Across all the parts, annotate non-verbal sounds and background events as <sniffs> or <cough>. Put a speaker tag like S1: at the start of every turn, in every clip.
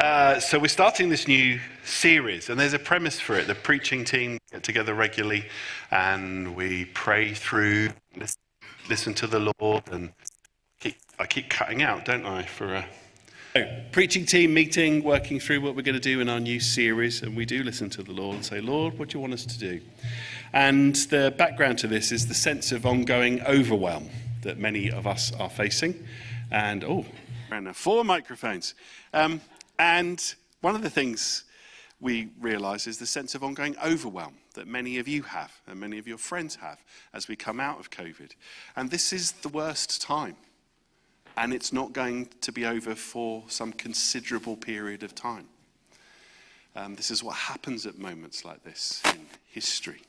S1: Uh, so we're starting this new series, and there's a premise for it. The preaching team get together regularly, and we pray through, listen to the Lord, and keep, I keep cutting out, don't I? For a so, preaching team meeting, working through what we're going to do in our new series, and we do listen to the Lord and say, Lord, what do you want us to do? And the background to this is the sense of ongoing overwhelm that many of us are facing, and oh, four microphones. Um, and one of the things we realize is the sense of ongoing overwhelm that many of you have and many of your friends have as we come out of COVID. And this is the worst time. And it's not going to be over for some considerable period of time. Um, this is what happens at moments like this in history.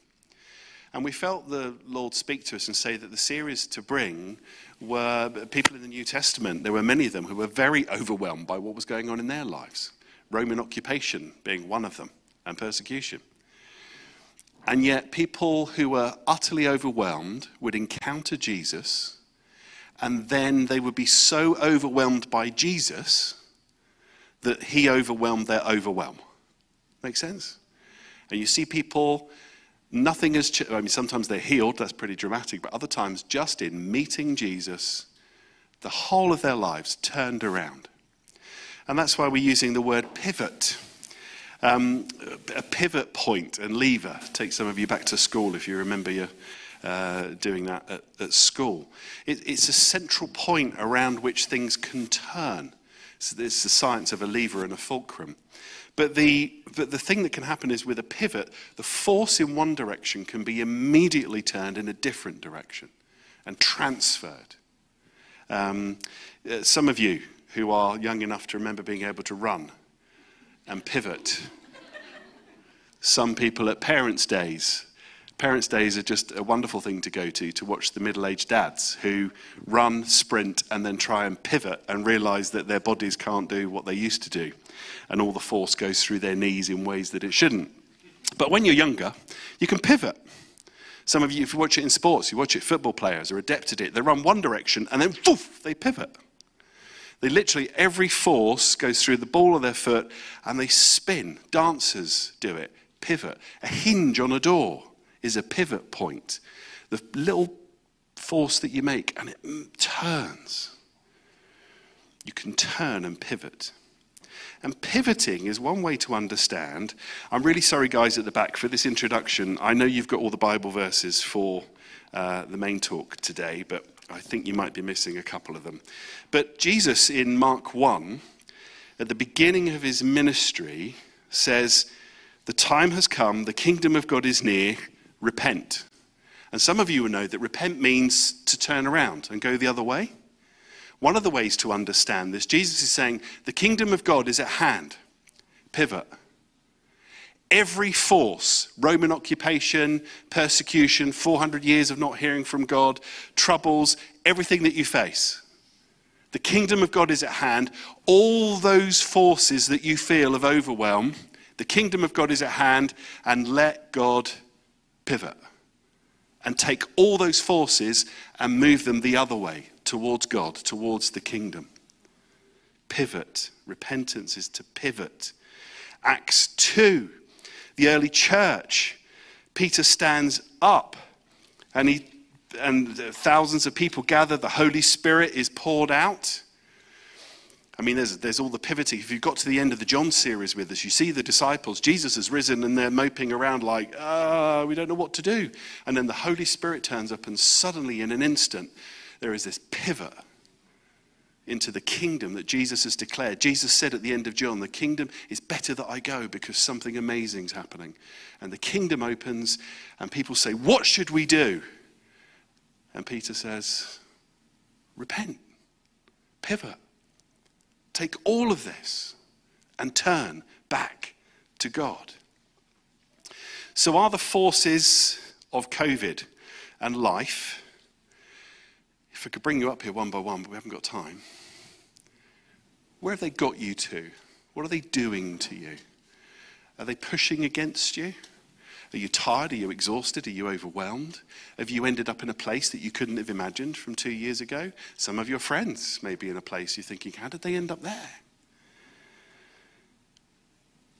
S1: And we felt the Lord speak to us and say that the series to bring were people in the New Testament. There were many of them who were very overwhelmed by what was going on in their lives. Roman occupation being one of them, and persecution. And yet, people who were utterly overwhelmed would encounter Jesus, and then they would be so overwhelmed by Jesus that he overwhelmed their overwhelm. Make sense? And you see people Nothing has changed. I mean, sometimes they're healed, that's pretty dramatic, but other times, just in meeting Jesus, the whole of their lives turned around. And that's why we're using the word pivot. Um, a pivot point and lever. Take some of you back to school if you remember your, uh, doing that at, at school. It, it's a central point around which things can turn. So it's the science of a lever and a fulcrum. But the, but the thing that can happen is with a pivot, the force in one direction can be immediately turned in a different direction and transferred. Um, uh, some of you who are young enough to remember being able to run and pivot. Some people at parents' days Parents' Days are just a wonderful thing to go to to watch the middle aged dads who run, sprint, and then try and pivot and realize that their bodies can't do what they used to do. And all the force goes through their knees in ways that it shouldn't. But when you're younger, you can pivot. Some of you, if you watch it in sports, you watch it, football players are adept at it. They run one direction and then poof, they pivot. They literally, every force goes through the ball of their foot and they spin. Dancers do it, pivot. A hinge on a door is a pivot point. The little force that you make, and it turns. You can turn and pivot. And pivoting is one way to understand. I'm really sorry, guys, at the back, for this introduction. I know you've got all the Bible verses for uh, the main talk today, but I think you might be missing a couple of them. But Jesus in Mark 1, at the beginning of his ministry, says, The time has come, the kingdom of God is near repent. And some of you will know that repent means to turn around and go the other way. One of the ways to understand this, Jesus is saying, the kingdom of God is at hand. Pivot. Every force, Roman occupation, persecution, 400 years of not hearing from God, troubles, everything that you face. The kingdom of God is at hand. All those forces that you feel of overwhelm, the kingdom of God is at hand, and let God pivot and take all those forces and move them the other way towards God, towards the kingdom. Pivot. Repentance is to pivot. Acts 2, the early church. Peter stands up and, he, and thousands of people gather. The Holy Spirit is poured out. I mean, there's, there's all the pivoting. If you've got to the end of the John series with us, you see the disciples. Jesus has risen and they're moping around like, ah, we don't know what to do. And then the Holy Spirit turns up, and suddenly, in an instant, there is this pivot into the kingdom that Jesus has declared. Jesus said at the end of John, The kingdom is better that I go because something amazing is happening. And the kingdom opens, and people say, What should we do? And Peter says, Repent, pivot. Take all of this and turn back to God. So, are the forces of COVID and life, if I could bring you up here one by one, but we haven't got time, where have they got you to? What are they doing to you? Are they pushing against you? Are you tired? Are you exhausted? Are you overwhelmed? Have you ended up in a place that you couldn't have imagined from two years ago? Some of your friends may be in a place you're thinking, how did they end up there?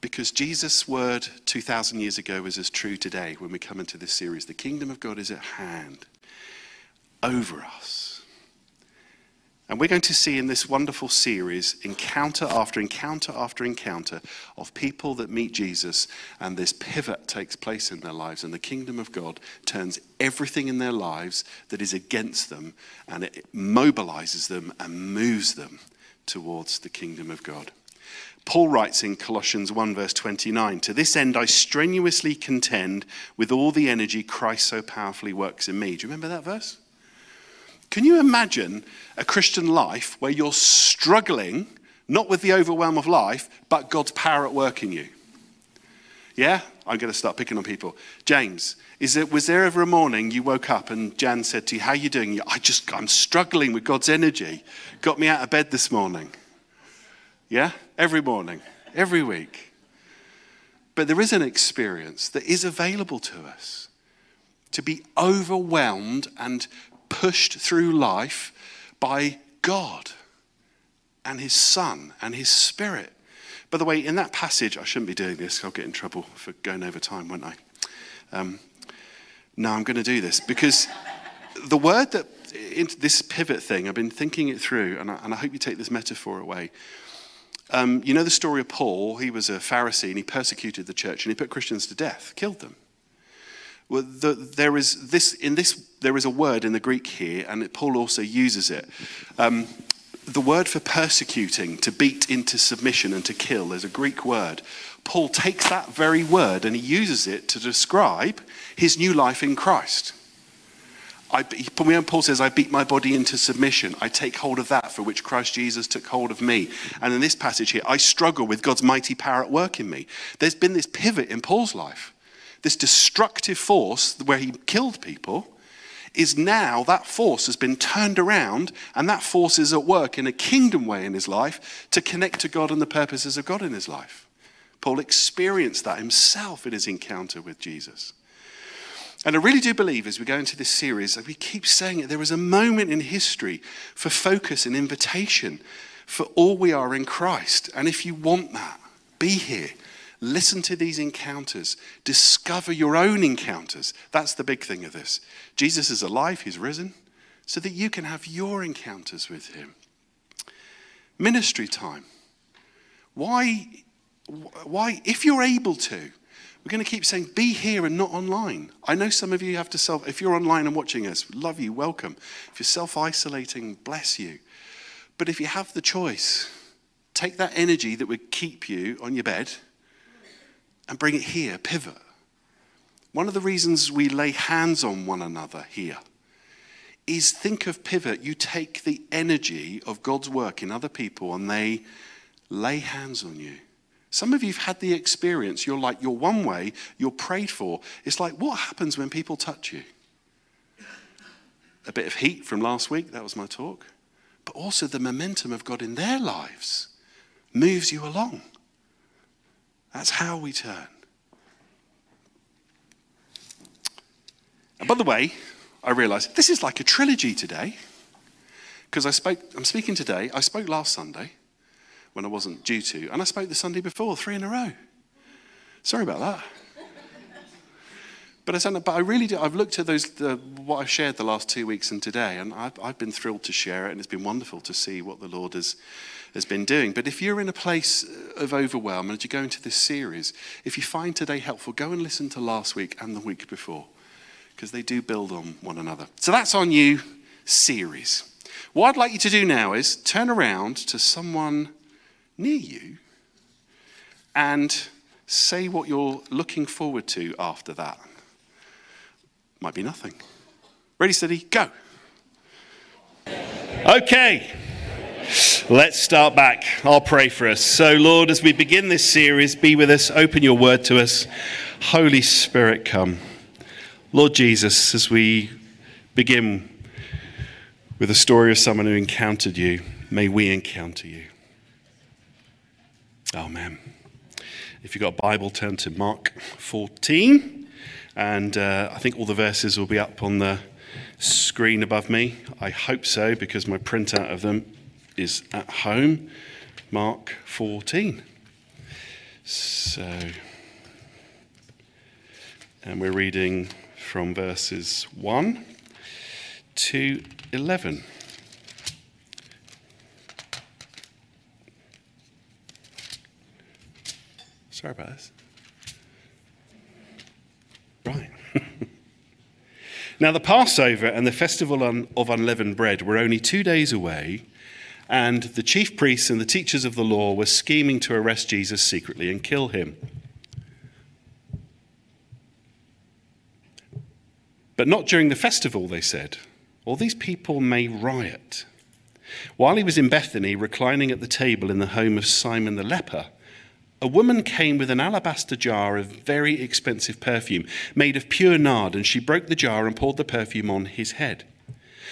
S1: because Jesus' word 2,000 years ago is as true today when we come into this series. The kingdom of God is at hand, over us. And we're going to see in this wonderful series, encounter after encounter after encounter, of people that meet Jesus, and this pivot takes place in their lives, and the kingdom of God turns everything in their lives that is against them, and it mobilizes them and moves them towards the kingdom of God. Paul writes in Colossians 1, verse 29 To this end I strenuously contend with all the energy Christ so powerfully works in me. Do you remember that verse? Can you imagine a Christian life where you're struggling, not with the overwhelm of life, but God's power at work in you? Yeah? I'm going to start picking on people. James, is it, was there ever a morning you woke up and Jan said to you, How are you doing? I just, I'm struggling with God's energy. Got me out of bed this morning. Yeah? Every morning, every week. But there is an experience that is available to us to be overwhelmed and pushed through life by God and His Son and His Spirit. By the way, in that passage, I shouldn't be doing this. I'll get in trouble for going over time, won't I? Um, no, I'm going to do this because the word that, this pivot thing, I've been thinking it through, and I, and I hope you take this metaphor away. Um, you know the story of Paul? He was a Pharisee and he persecuted the church and he put Christians to death, killed them. Well, the, there is this in this there is a word in the Greek here, and Paul also uses it. Um, the word for persecuting, to beat into submission and to kill, there's a Greek word. Paul takes that very word and he uses it to describe his new life in Christ. I, Paul says, I beat my body into submission. I take hold of that for which Christ Jesus took hold of me. And in this passage here, I struggle with God's mighty power at work in me. There's been this pivot in Paul's life this destructive force where he killed people, is now that force has been turned around and that force is at work in a kingdom way in his life to connect to God and the purposes of God in his life. Paul experienced that himself in his encounter with Jesus. And I really do believe as we go into this series, we keep saying it, there is a moment in history for focus and invitation for all we are in Christ. And if you want that, be here. Listen to these encounters. Discover your own encounters. That's the big thing of this. Jesus is alive, he's risen, so that you can have your encounters with him. Ministry time. Why, why, if you're able to, we're going to keep saying, be here and not online. I know some of you have to self, if you're online and watching us, love you, welcome. If you're self isolating, bless you. But if you have the choice, take that energy that would keep you on your bed and bring it here, pivot. One of the reasons we lay hands on one another here is think of pivot. You take the energy of God's work in other people and they lay hands on you. Some of you have had the experience, you're like, you're one way, you're prayed for. It's like, what happens when people touch you? A bit of heat from last week, that was my talk. But also the momentum of God in their lives moves you along. That's how we turn. And by the way, I realize this is like a trilogy today. Because I spoke, I'm speaking today. I spoke last Sunday when I wasn't due to, and I spoke the Sunday before, three in a row. Sorry about that. But I, said, but I really do. I've looked at those, the, what I've shared the last two weeks and today, and I've, I've been thrilled to share it, and it's been wonderful to see what the Lord has has been doing. But if you're in a place of overwhelm and you go into this series, if you find today helpful, go and listen to last week and the week before because they do build on one another. So that's our new series. What I'd like you to do now is turn around to someone near you and say what you're looking forward to after that. Might be nothing. Ready, steady, go. Okay. Let's start back. I'll pray for us. So, Lord, as we begin this series, be with us, open your word to us. Holy Spirit, come. Lord Jesus, as we begin with a story of someone who encountered you, may we encounter you. Amen. If you've got a Bible, turn to Mark 14. And uh, I think all the verses will be up on the screen above me. I hope so, because my printout of them is at home, Mark 14. So, and we're reading from verses 1 to 11. Sorry about this. Right. <laughs> now, the Passover and the festival of unleavened bread were only two days away, and the chief priests and the teachers of the law were scheming to arrest Jesus secretly and kill him. But not during the festival, they said, or these people may riot. While he was in Bethany, reclining at the table in the home of Simon the leper, a woman came with an alabaster jar of very expensive perfume made of pure nard, and she broke the jar and poured the perfume on his head.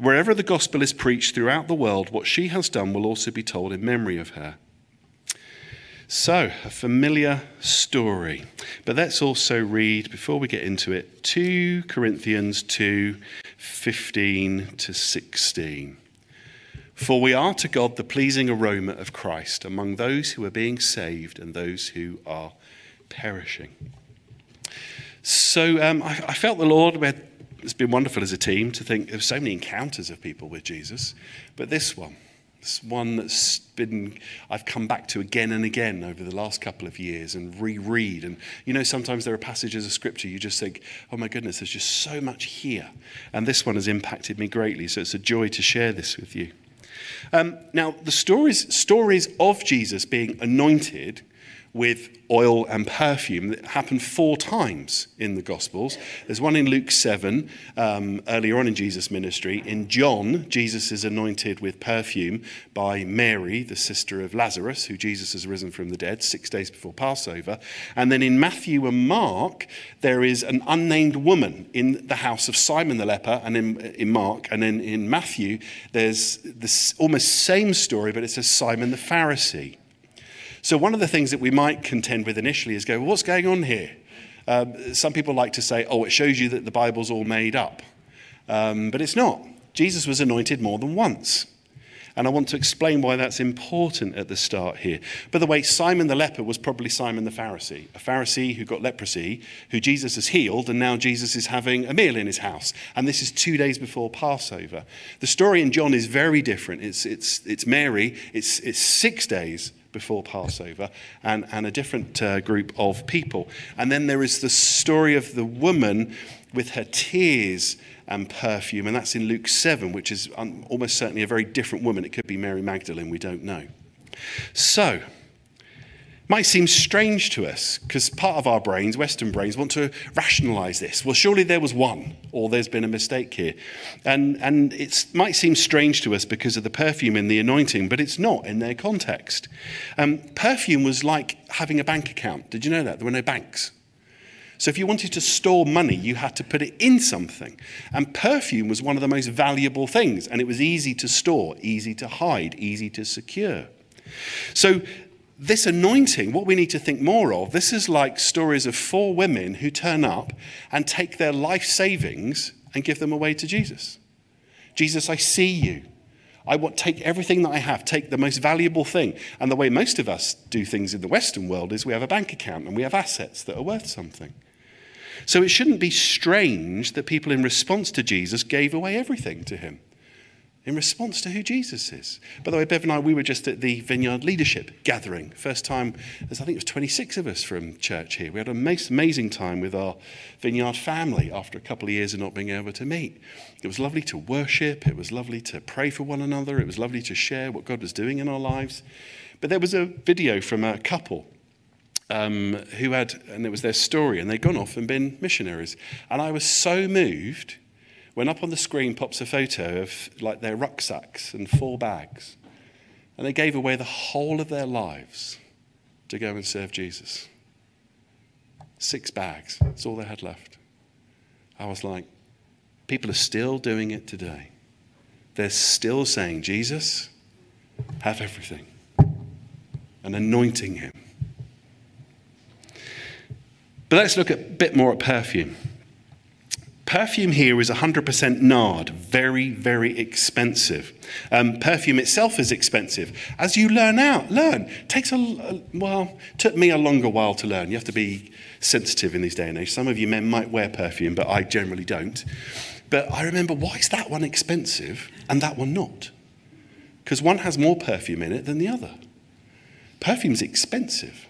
S1: wherever the gospel is preached throughout the world, what she has done will also be told in memory of her. So, a familiar story. But let's also read, before we get into it, 2 Corinthians 2 15 to 16. For we are to God the pleasing aroma of Christ among those who are being saved and those who are perishing. So um, I, I, felt the Lord, it's been wonderful as a team to think of so many encounters of people with Jesus, but this one, this one that's been, I've come back to again and again over the last couple of years and reread. And you know, sometimes there are passages of scripture you just think, oh my goodness, there's just so much here. And this one has impacted me greatly. So it's a joy to share this with you. Um, now, the stories, stories of Jesus being anointed with oil and perfume that happened four times in the Gospels. There's one in Luke 7, um, earlier on in Jesus' ministry. In John, Jesus is anointed with perfume by Mary, the sister of Lazarus, who Jesus has risen from the dead six days before Passover. And then in Matthew and Mark, there is an unnamed woman in the house of Simon the leper, and in, in Mark. And then in Matthew, there's this almost same story, but it says Simon the Pharisee. So, one of the things that we might contend with initially is go, well, what's going on here? Um, some people like to say, oh, it shows you that the Bible's all made up. Um, but it's not. Jesus was anointed more than once. And I want to explain why that's important at the start here. By the way, Simon the leper was probably Simon the Pharisee, a Pharisee who got leprosy, who Jesus has healed, and now Jesus is having a meal in his house. And this is two days before Passover. The story in John is very different. It's, it's, it's Mary, it's, it's six days before Passover, and, and a different uh, group of people. And then there is the story of the woman with her tears and perfume, and that's in Luke 7, which is almost certainly a very different woman. It could be Mary Magdalene, we don't know. So, might seem strange to us because part of our brains, Western brains, want to rationalize this. Well, surely there was one, or there's been a mistake here. And, and it might seem strange to us because of the perfume in the anointing, but it's not in their context. Um, perfume was like having a bank account. Did you know that? There were no banks. So if you wanted to store money, you had to put it in something. And perfume was one of the most valuable things, and it was easy to store, easy to hide, easy to secure. So this anointing, what we need to think more of, this is like stories of four women who turn up and take their life savings and give them away to Jesus. Jesus, I see you. I want take everything that I have, take the most valuable thing. And the way most of us do things in the Western world is we have a bank account and we have assets that are worth something. So it shouldn't be strange that people in response to Jesus gave away everything to him in response to who Jesus is. By the way, Bev and I, we were just at the Vineyard Leadership Gathering. First time, there's I think it was 26 of us from church here. We had an amazing time with our Vineyard family after a couple of years of not being able to meet. It was lovely to worship. It was lovely to pray for one another. It was lovely to share what God was doing in our lives. But there was a video from a couple um, who had, and it was their story, and they'd gone off and been missionaries. And I was so moved when up on the screen pops a photo of like their rucksacks and four bags. And they gave away the whole of their lives to go and serve Jesus. Six bags. That's all they had left. I was like, people are still doing it today. They're still saying, Jesus, have everything, and anointing him. But let's look a bit more at perfume. Perfume here is 100% nard, very, very expensive. Um, perfume itself is expensive. As you learn out, learn. Takes a, well, took me a longer while to learn. You have to be sensitive in these day and age. Some of you men might wear perfume, but I generally don't. But I remember, why is that one expensive and that one not? Because one has more perfume in it than the other. Perfume's expensive.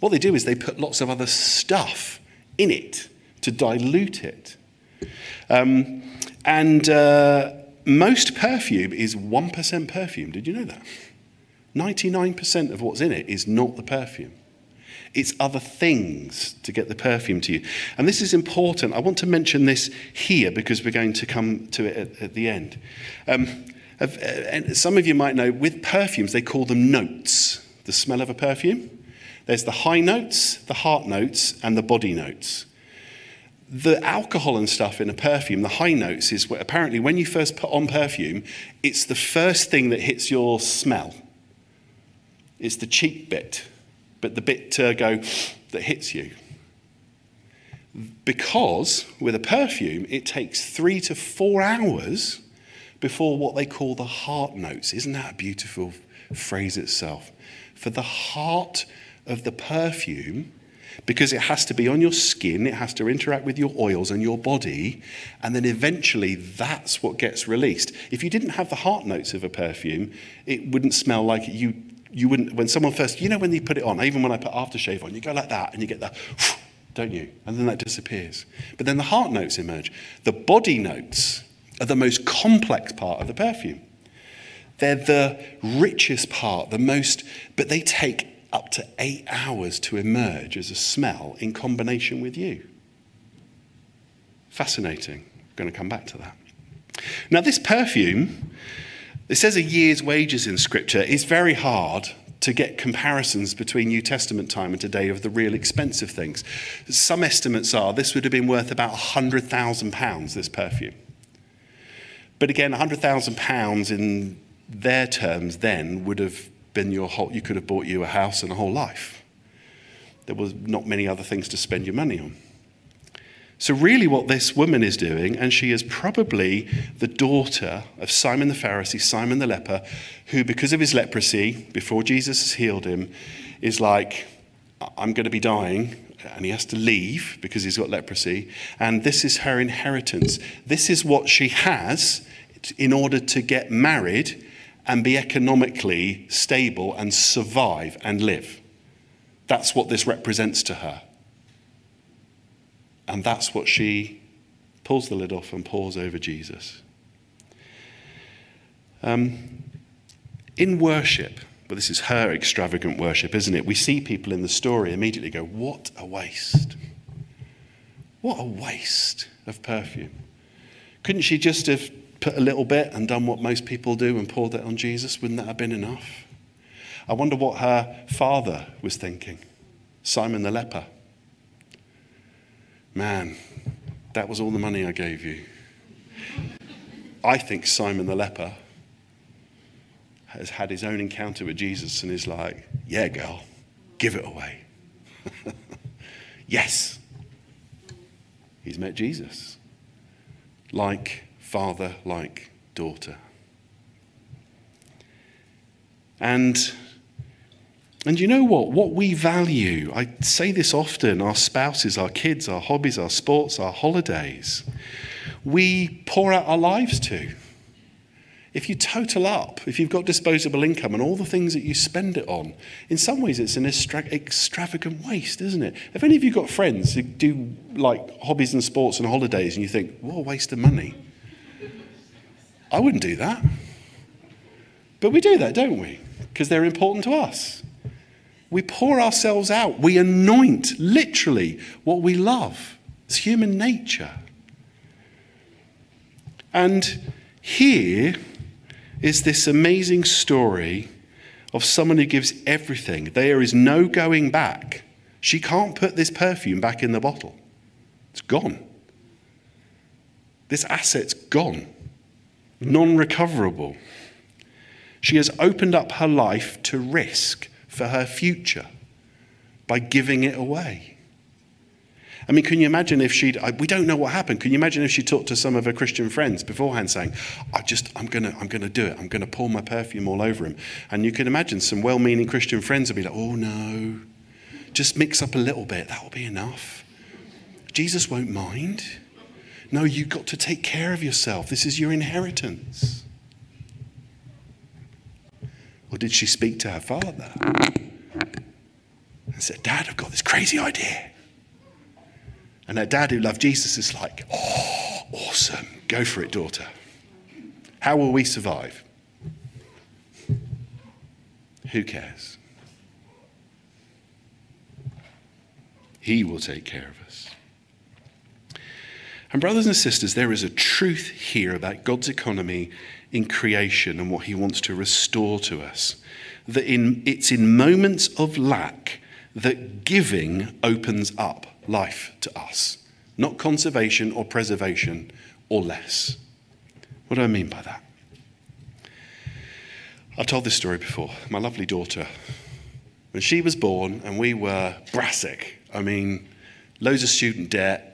S1: What they do is they put lots of other stuff in it to dilute it. Um, and uh, most perfume is 1% perfume. Did you know that? 99% of what's in it is not the perfume. It's other things to get the perfume to you. And this is important. I want to mention this here because we're going to come to it at, at the end. Um, uh, some of you might know with perfumes, they call them notes, the smell of a perfume. There's the high notes, the heart notes, and the body notes the alcohol and stuff in a perfume, the high notes, is where apparently when you first put on perfume, it's the first thing that hits your smell. It's the cheap bit, but the bit to go that hits you. Because with a perfume, it takes three to four hours before what they call the heart notes. Isn't that a beautiful phrase itself? For the heart of the perfume because it has to be on your skin, it has to interact with your oils and your body, and then eventually that's what gets released. If you didn't have the heart notes of a perfume, it wouldn't smell like you. You wouldn't, when someone first, you know, when you put it on, even when I put aftershave on, you go like that and you get that, <sniffs> don't you? And then that disappears. But then the heart notes emerge. The body notes are the most complex part of the perfume. They're the richest part, the most, but they take up to eight hours to emerge as a smell in combination with you. Fascinating. I'm going to come back to that. Now, this perfume, it says a year's wages in Scripture, is very hard to get comparisons between New Testament time and today of the real expensive things. Some estimates are this would have been worth about £100,000, this perfume. But again, £100,000 in their terms then would have been your whole, you could have bought you a house and a whole life. There was not many other things to spend your money on. So, really, what this woman is doing, and she is probably the daughter of Simon the Pharisee, Simon the leper, who, because of his leprosy, before Jesus has healed him, is like, I'm going to be dying, and he has to leave because he's got leprosy. And this is her inheritance. This is what she has in order to get married and be economically stable and survive and live. That's what this represents to her. And that's what she pulls the lid off and pours over Jesus. Um, in worship, but this is her extravagant worship, isn't it? We see people in the story immediately go, What a waste! What a waste of perfume. Couldn't she just have put a little bit and done what most people do and poured it on Jesus, wouldn't that have been enough? I wonder what her father was thinking. Simon the leper. Man, that was all the money I gave you. I think Simon the leper has had his own encounter with Jesus and is like, yeah, girl, give it away. <laughs> yes. He's met Jesus. Like father like daughter. And, and you know what? What we value, I say this often our spouses, our kids, our hobbies, our sports, our holidays, we pour out our lives to. If you total up, if you've got disposable income and all the things that you spend it on, in some ways it's an extra- extravagant waste, isn't it? Have any of you got friends who do like hobbies and sports and holidays and you think, what a waste of money? I wouldn't do that. But we do that, don't we? Because they're important to us. We pour ourselves out. We anoint, literally, what we love. It's human nature. And here is this amazing story of someone who gives everything. There is no going back She can't put this perfume back in the bottle. It's gone. This asset's gone, non recoverable. She has opened up her life to risk for her future by giving it away. I mean, can you imagine if she'd, we don't know what happened. Can you imagine if she talked to some of her Christian friends beforehand saying, I just, I'm going to, I'm going to do it. I'm going to pour my perfume all over him. And you can imagine some well meaning Christian friends would be like, oh no, just mix up a little bit. That'll be enough. Jesus won't mind. No, you've got to take care of yourself. This is your inheritance. Or did she speak to her father and said, Dad, I've got this crazy idea? And her dad, who loved Jesus, is like, oh, awesome. Go for it, daughter. How will we survive? Who cares? He will take care of us. And, brothers and sisters, there is a truth here about God's economy in creation and what He wants to restore to us. That in, it's in moments of lack that giving opens up life to us, not conservation or preservation or less. What do I mean by that? I've told this story before. My lovely daughter, when she was born and we were brassic, I mean, loads of student debt,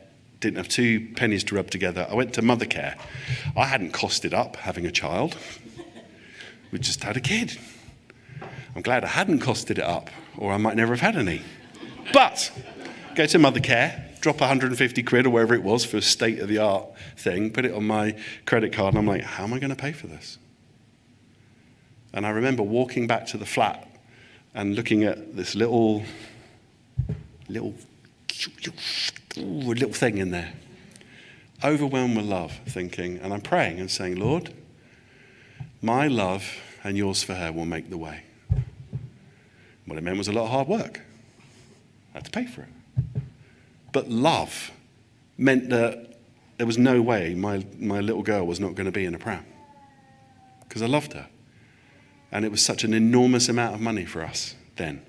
S1: didn't have two pennies to rub together. I went to Mothercare. I hadn't costed up having a child. We just had a kid. I'm glad I hadn't costed it up, or I might never have had any. But go to Mothercare, drop 150 quid or wherever it was for a state of the art thing, put it on my credit card, and I'm like, how am I going to pay for this? And I remember walking back to the flat and looking at this little, little ooh, a little thing in there. Overwhelmed with love, thinking, and I'm praying and saying, Lord, my love and yours for her will make the way. What it meant was a lot of hard work. I had to pay for it. But love meant that there was no way my, my little girl was not going to be in a pram because I loved her. And it was such an enormous amount of money for us then.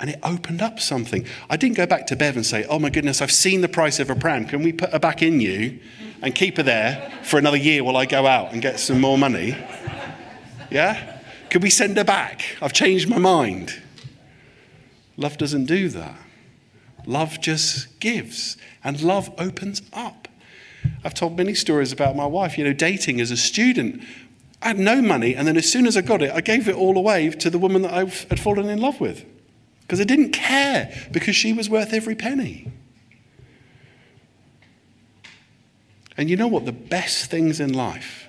S1: And it opened up something. I didn't go back to Bev and say, Oh my goodness, I've seen the price of a pram. Can we put her back in you and keep her there for another year while I go out and get some more money? Yeah? Could we send her back? I've changed my mind. Love doesn't do that. Love just gives, and love opens up. I've told many stories about my wife, you know, dating as a student. I had no money, and then as soon as I got it, I gave it all away to the woman that I had fallen in love with because I didn't care because she was worth every penny. And you know what? The best things in life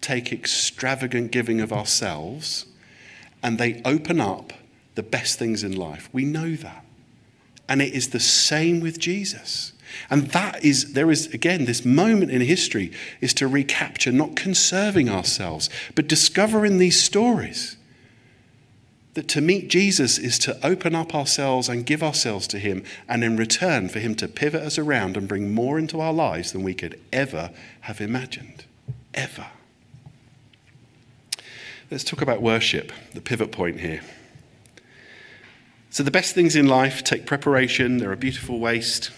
S1: take extravagant giving of ourselves and they open up the best things in life. We know that. And it is the same with Jesus. And that is, there is, again, this moment in history is to recapture not conserving ourselves, but discovering these stories that to meet Jesus is to open up ourselves and give ourselves to Him, and in return, for Him to pivot us around and bring more into our lives than we could ever have imagined. Ever. Let's talk about worship, the pivot point here. So, the best things in life take preparation, they're a beautiful waste.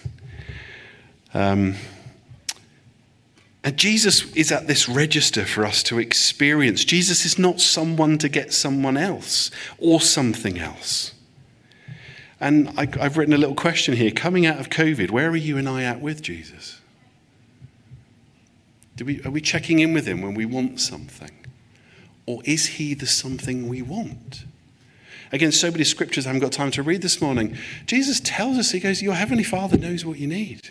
S1: Um, and Jesus is at this register for us to experience. Jesus is not someone to get someone else or something else. And I, have written a little question here. Coming out of COVID, where are you and I at with Jesus? Do we, are we checking in with him when we want something? Or is he the something we want? Again, so many scriptures I haven't got time to read this morning. Jesus tells us, He goes, Your heavenly Father knows what you need.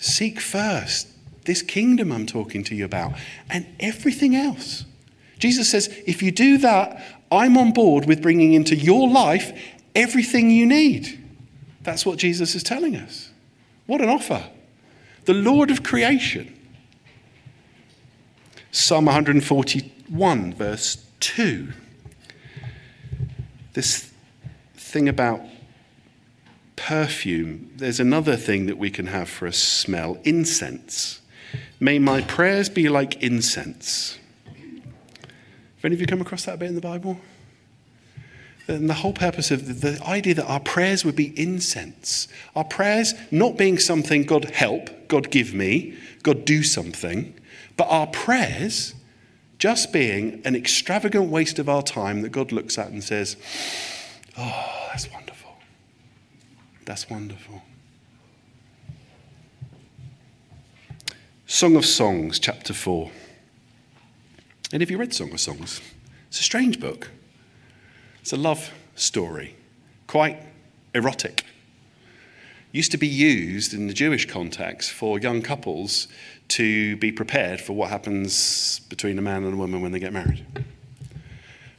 S1: Seek first this kingdom I'm talking to you about and everything else. Jesus says, if you do that, I'm on board with bringing into your life everything you need. That's what Jesus is telling us. What an offer. The Lord of creation. Psalm 141, verse 2. This thing about perfume, there's another thing that we can have for a smell incense. May my prayers be like incense. Have any of you come across that bit in the Bible? And the whole purpose of the, the idea that our prayers would be incense. Our prayers not being something, God help, God give me, God do something, but our prayers just being an extravagant waste of our time that God looks at and says, Oh, that's wonderful. That's wonderful. Song of Songs, chapter 4. And have you read Song of Songs? It's a strange book. It's a love story, quite erotic. Used to be used in the Jewish context for young couples to be prepared for what happens between a man and a woman when they get married.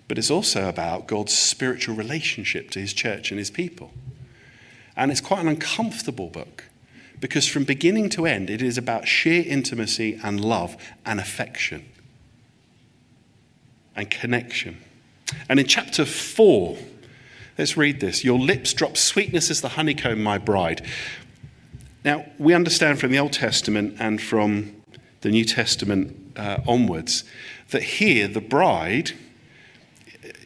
S1: But it's also about God's spiritual relationship to his church and his people. And it's quite an uncomfortable book because from beginning to end, it is about sheer intimacy and love and affection and connection. And in chapter 4, let's read this Your lips drop sweetness as the honeycomb, my bride. Now, we understand from the Old Testament and from the New Testament uh, onwards that here the bride,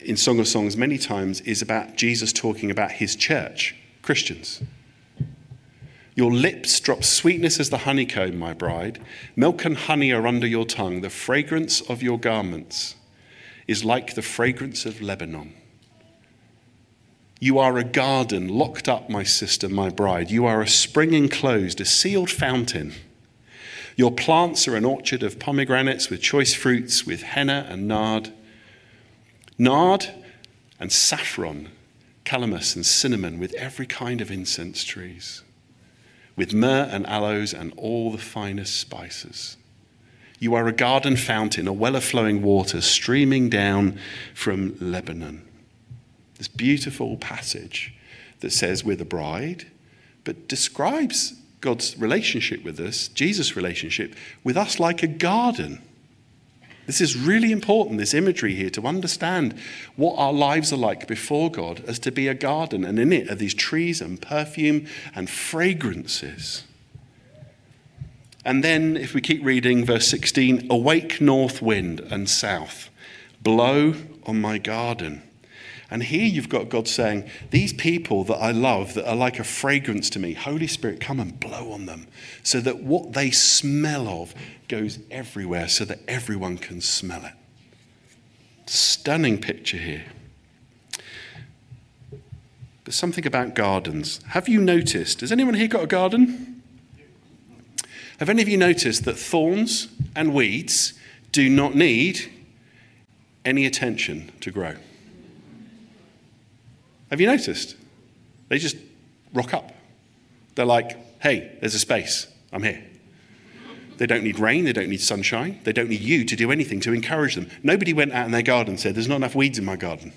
S1: in Song of Songs, many times is about Jesus talking about his church, Christians. Your lips drop sweetness as the honeycomb, my bride. Milk and honey are under your tongue. The fragrance of your garments is like the fragrance of Lebanon. You are a garden locked up, my sister, my bride. You are a spring enclosed, a sealed fountain. Your plants are an orchard of pomegranates with choice fruits, with henna and nard. Nard and saffron, calamus and cinnamon, with every kind of incense trees, with myrrh and aloes and all the finest spices. You are a garden fountain, a well of flowing water streaming down from Lebanon. This beautiful passage that says we're the bride, but describes God's relationship with us, Jesus' relationship with us, like a garden. This is really important, this imagery here, to understand what our lives are like before God as to be a garden, and in it are these trees and perfume and fragrances. And then, if we keep reading, verse 16 Awake, north wind and south, blow on my garden and here you've got God saying, These people that I love, that are like a fragrance to me, Holy Spirit, come and blow on them so that what they smell of goes everywhere so that everyone can smell it. Stunning picture here. But something about gardens. Have you noticed? Has anyone here got a garden? Have any of you noticed that thorns and weeds do not need any attention to grow? Have you noticed? They just rock up. They're like, hey, there's a space. I'm here. They don't need rain. They don't need sunshine. They don't need you to do anything to encourage them. Nobody went out in their garden and said, There's not enough weeds in my garden.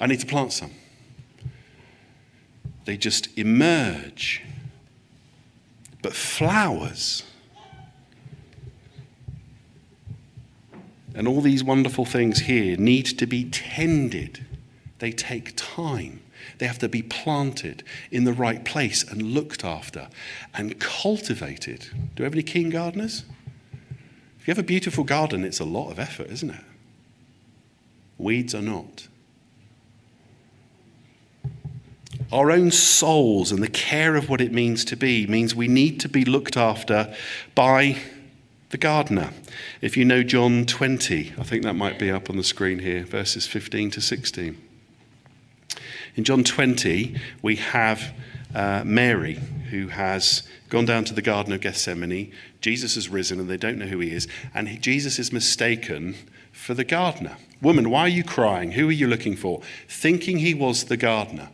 S1: I need to plant some. They just emerge. But flowers and all these wonderful things here need to be tended they take time. They have to be planted in the right place and looked after and cultivated. Do you have any keen gardeners? If you have a beautiful garden, it's a lot of effort, isn't it? Weeds are not. Our own souls and the care of what it means to be means we need to be looked after by the gardener. If you know John 20, I think that might be up on the screen here, verses 15 to 16. In John 20, we have uh, Mary, who has gone down to the Garden of Gethsemane. Jesus has risen, and they don't know who he is. And he, Jesus is mistaken for the gardener. Woman, why are you crying? Who are you looking for? Thinking he was the gardener.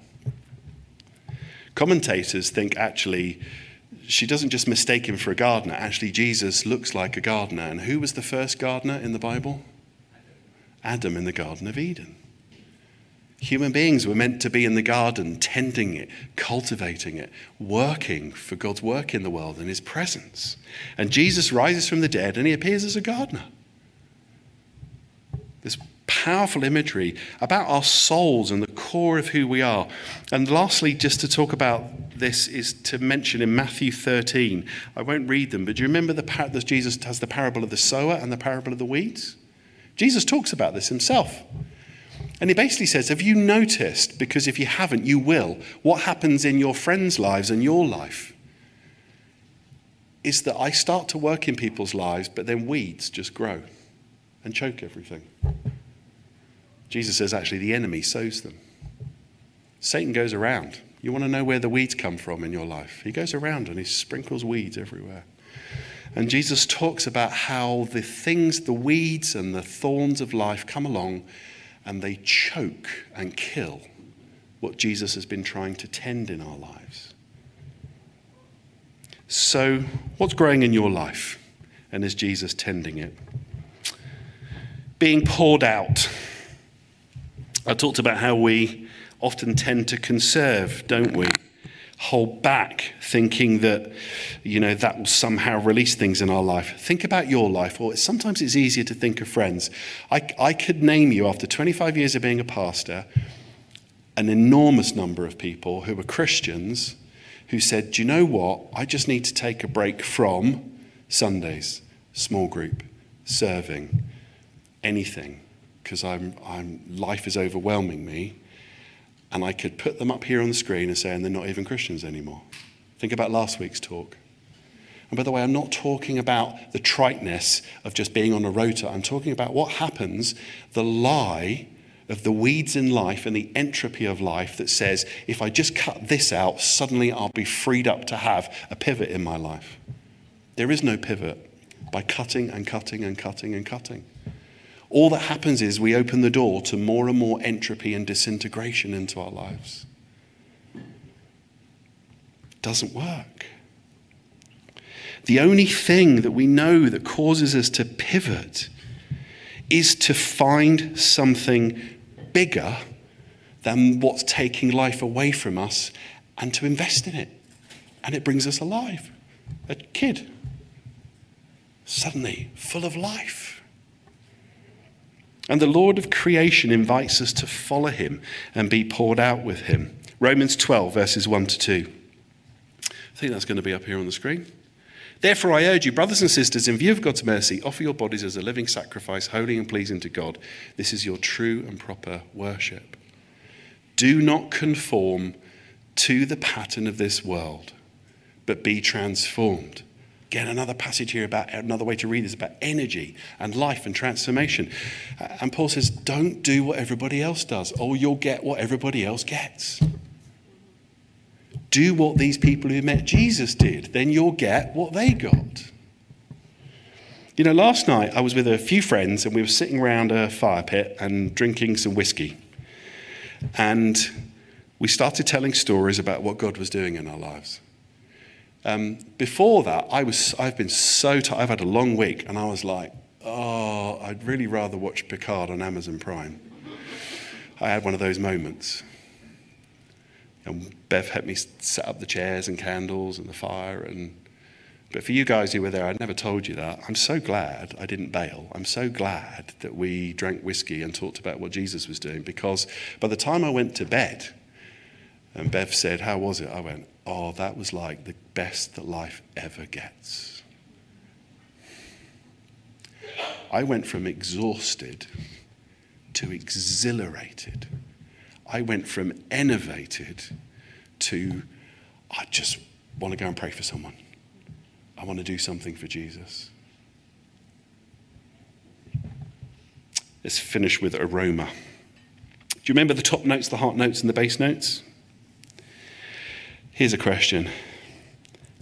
S1: Commentators think actually she doesn't just mistake him for a gardener. Actually, Jesus looks like a gardener. And who was the first gardener in the Bible? Adam in the Garden of Eden. Human beings were meant to be in the garden, tending it, cultivating it, working for God's work in the world and His presence. And Jesus rises from the dead and He appears as a gardener. This powerful imagery about our souls and the core of who we are. And lastly, just to talk about this, is to mention in Matthew 13. I won't read them, but do you remember the par- that Jesus has the parable of the sower and the parable of the weeds? Jesus talks about this himself. And he basically says, Have you noticed? Because if you haven't, you will. What happens in your friends' lives and your life is that I start to work in people's lives, but then weeds just grow and choke everything. Jesus says, actually, the enemy sows them. Satan goes around. You want to know where the weeds come from in your life? He goes around and he sprinkles weeds everywhere. And Jesus talks about how the things, the weeds and the thorns of life come along and they choke and kill what Jesus has been trying to tend in our lives. So, what's growing in your life? And is Jesus tending it? Being poured out. I talked about how we often tend to conserve, don't we? Hold back thinking that you know that will somehow release things in our life. Think about your life or sometimes it's easier to think of friends. I, I could name you after 25 years of being a pastor an enormous number of people who were christians who said do you know what? I just need to take a break from sundays small group serving anything because I'm, I'm life is overwhelming me and I could put them up here on the screen and say, and they're not even Christians anymore. Think about last week's talk. And by the way, I'm not talking about the triteness of just being on a rota. I'm talking about what happens, the lie of the weeds in life and the entropy of life that says, if I just cut this out, suddenly I'll be freed up to have a pivot in my life. There is no pivot by cutting and cutting and cutting and cutting all that happens is we open the door to more and more entropy and disintegration into our lives. It doesn't work. The only thing that we know that causes us to pivot is to find something bigger than what's taking life away from us and to invest in it. And it brings us alive. A kid, suddenly full of life. And the Lord of creation invites us to follow him and be poured out with him. Romans 12, verses 1 to 2. I think that's going to be up here on the screen. Therefore, I urge you, brothers and sisters, in view of God's mercy, offer your bodies as a living sacrifice, holy and pleasing to God. This is your true and proper worship. Do not conform to the pattern of this world, but be transformed Again, another passage here about another way to read this about energy and life and transformation. Uh, and Paul says, Don't do what everybody else does, or you'll get what everybody else gets. Do what these people who met Jesus did, then you'll get what they got. You know, last night I was with a few friends and we were sitting around a fire pit and drinking some whiskey. And we started telling stories about what God was doing in our lives. Um, before that, I was, I've been so tired. I've had a long week, and I was like, oh, I'd really rather watch Picard on Amazon Prime. I had one of those moments. And Bev helped me set up the chairs and candles and the fire. And, but for you guys who were there, I'd never told you that. I'm so glad I didn't bail. I'm so glad that we drank whiskey and talked about what Jesus was doing because by the time I went to bed, and Bev said, How was it? I went, Oh, that was like the best that life ever gets. I went from exhausted to exhilarated. I went from enervated to, I just want to go and pray for someone. I want to do something for Jesus. Let's finish with aroma. Do you remember the top notes, the heart notes, and the bass notes? Here's a question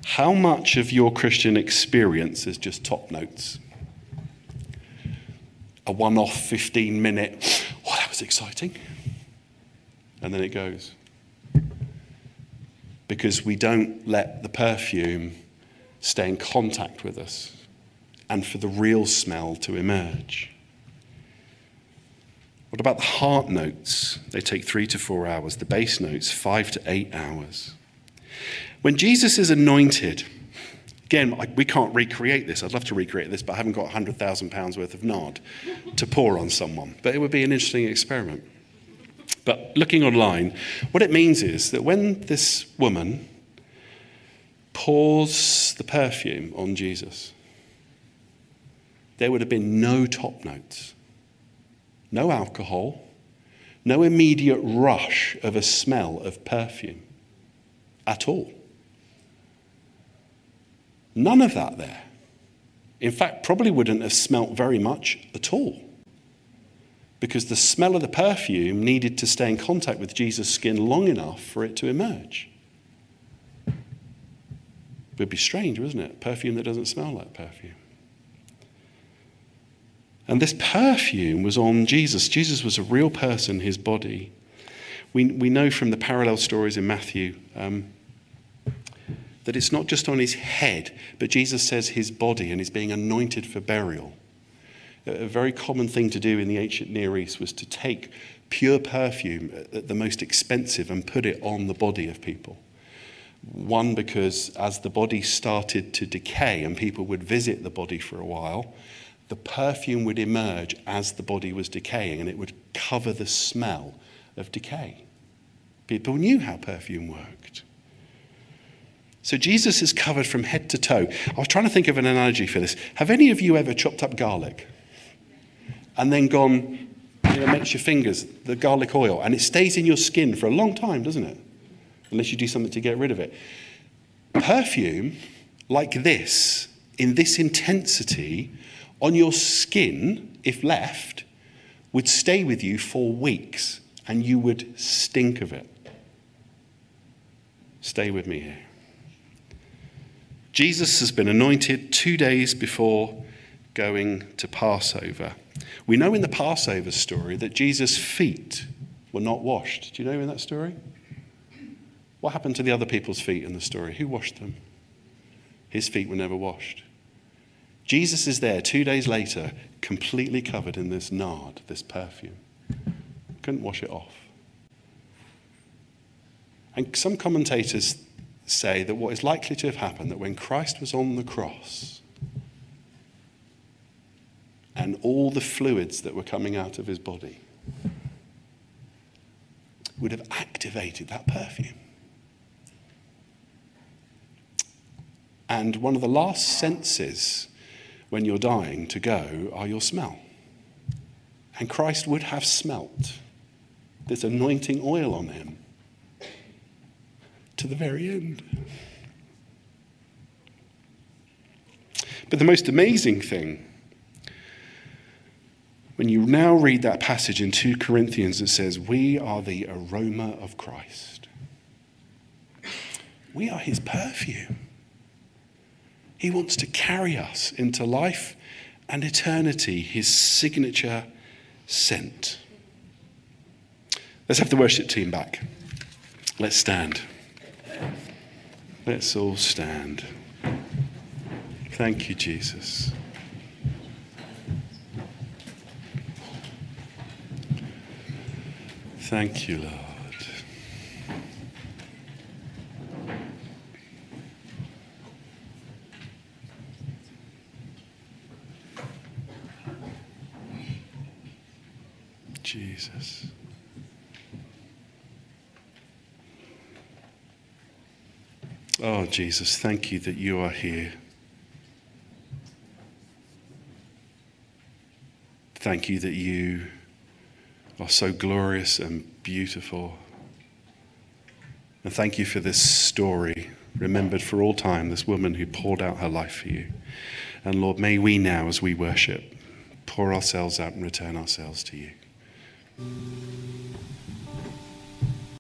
S1: How much of your Christian experience is just top notes? A one off 15 minute, oh, that was exciting. And then it goes. Because we don't let the perfume stay in contact with us and for the real smell to emerge. What about the heart notes? They take three to four hours. The bass notes, five to eight hours. When Jesus is anointed, again, we can't recreate this. I'd love to recreate this, but I haven't got £100,000 worth of nard to pour on someone. But it would be an interesting experiment. But looking online, what it means is that when this woman pours the perfume on Jesus, there would have been no top notes, no alcohol, no immediate rush of a smell of perfume at all. None of that there. In fact, probably wouldn't have smelt very much at all. Because the smell of the perfume needed to stay in contact with Jesus' skin long enough for it to emerge. It would be strange, wouldn't it? Perfume that doesn't smell like perfume. And this perfume was on Jesus. Jesus was a real person, his body. We, we know from the parallel stories in Matthew um, that it's not just on his head, but Jesus says his body and he's being anointed for burial. A very common thing to do in the ancient Near East was to take pure perfume, the most expensive, and put it on the body of people. One, because as the body started to decay and people would visit the body for a while, the perfume would emerge as the body was decaying and it would cover the smell of decay. People knew how perfume worked. So Jesus is covered from head to toe. I was trying to think of an analogy for this. Have any of you ever chopped up garlic and then gone, you know, makes your fingers, the garlic oil, and it stays in your skin for a long time, doesn't it? Unless you do something to get rid of it. Perfume, like this, in this intensity, on your skin, if left, would stay with you for weeks and you would stink of it. Stay with me here. Jesus has been anointed two days before going to Passover. We know in the Passover story that Jesus' feet were not washed. Do you know in that story? What happened to the other people's feet in the story? Who washed them? His feet were never washed. Jesus is there two days later, completely covered in this nard, this perfume. Couldn't wash it off. And some commentators say that what is likely to have happened that when Christ was on the cross and all the fluids that were coming out of his body would have activated that perfume. And one of the last senses when you're dying to go are your smell. And Christ would have smelt this anointing oil on him to the very end. But the most amazing thing, when you now read that passage in 2 Corinthians, it says, We are the aroma of Christ. We are his perfume. He wants to carry us into life and eternity, his signature scent. Let's have the worship team back. Let's stand. Let's all stand. Thank you, Jesus. Thank you, Lord. Jesus. Oh, Jesus, thank you that you are here. Thank you that you are so glorious and beautiful. And thank you for this story, remembered for all time, this woman who poured out her life for you. And Lord, may we now, as we worship, pour ourselves out and return ourselves to you.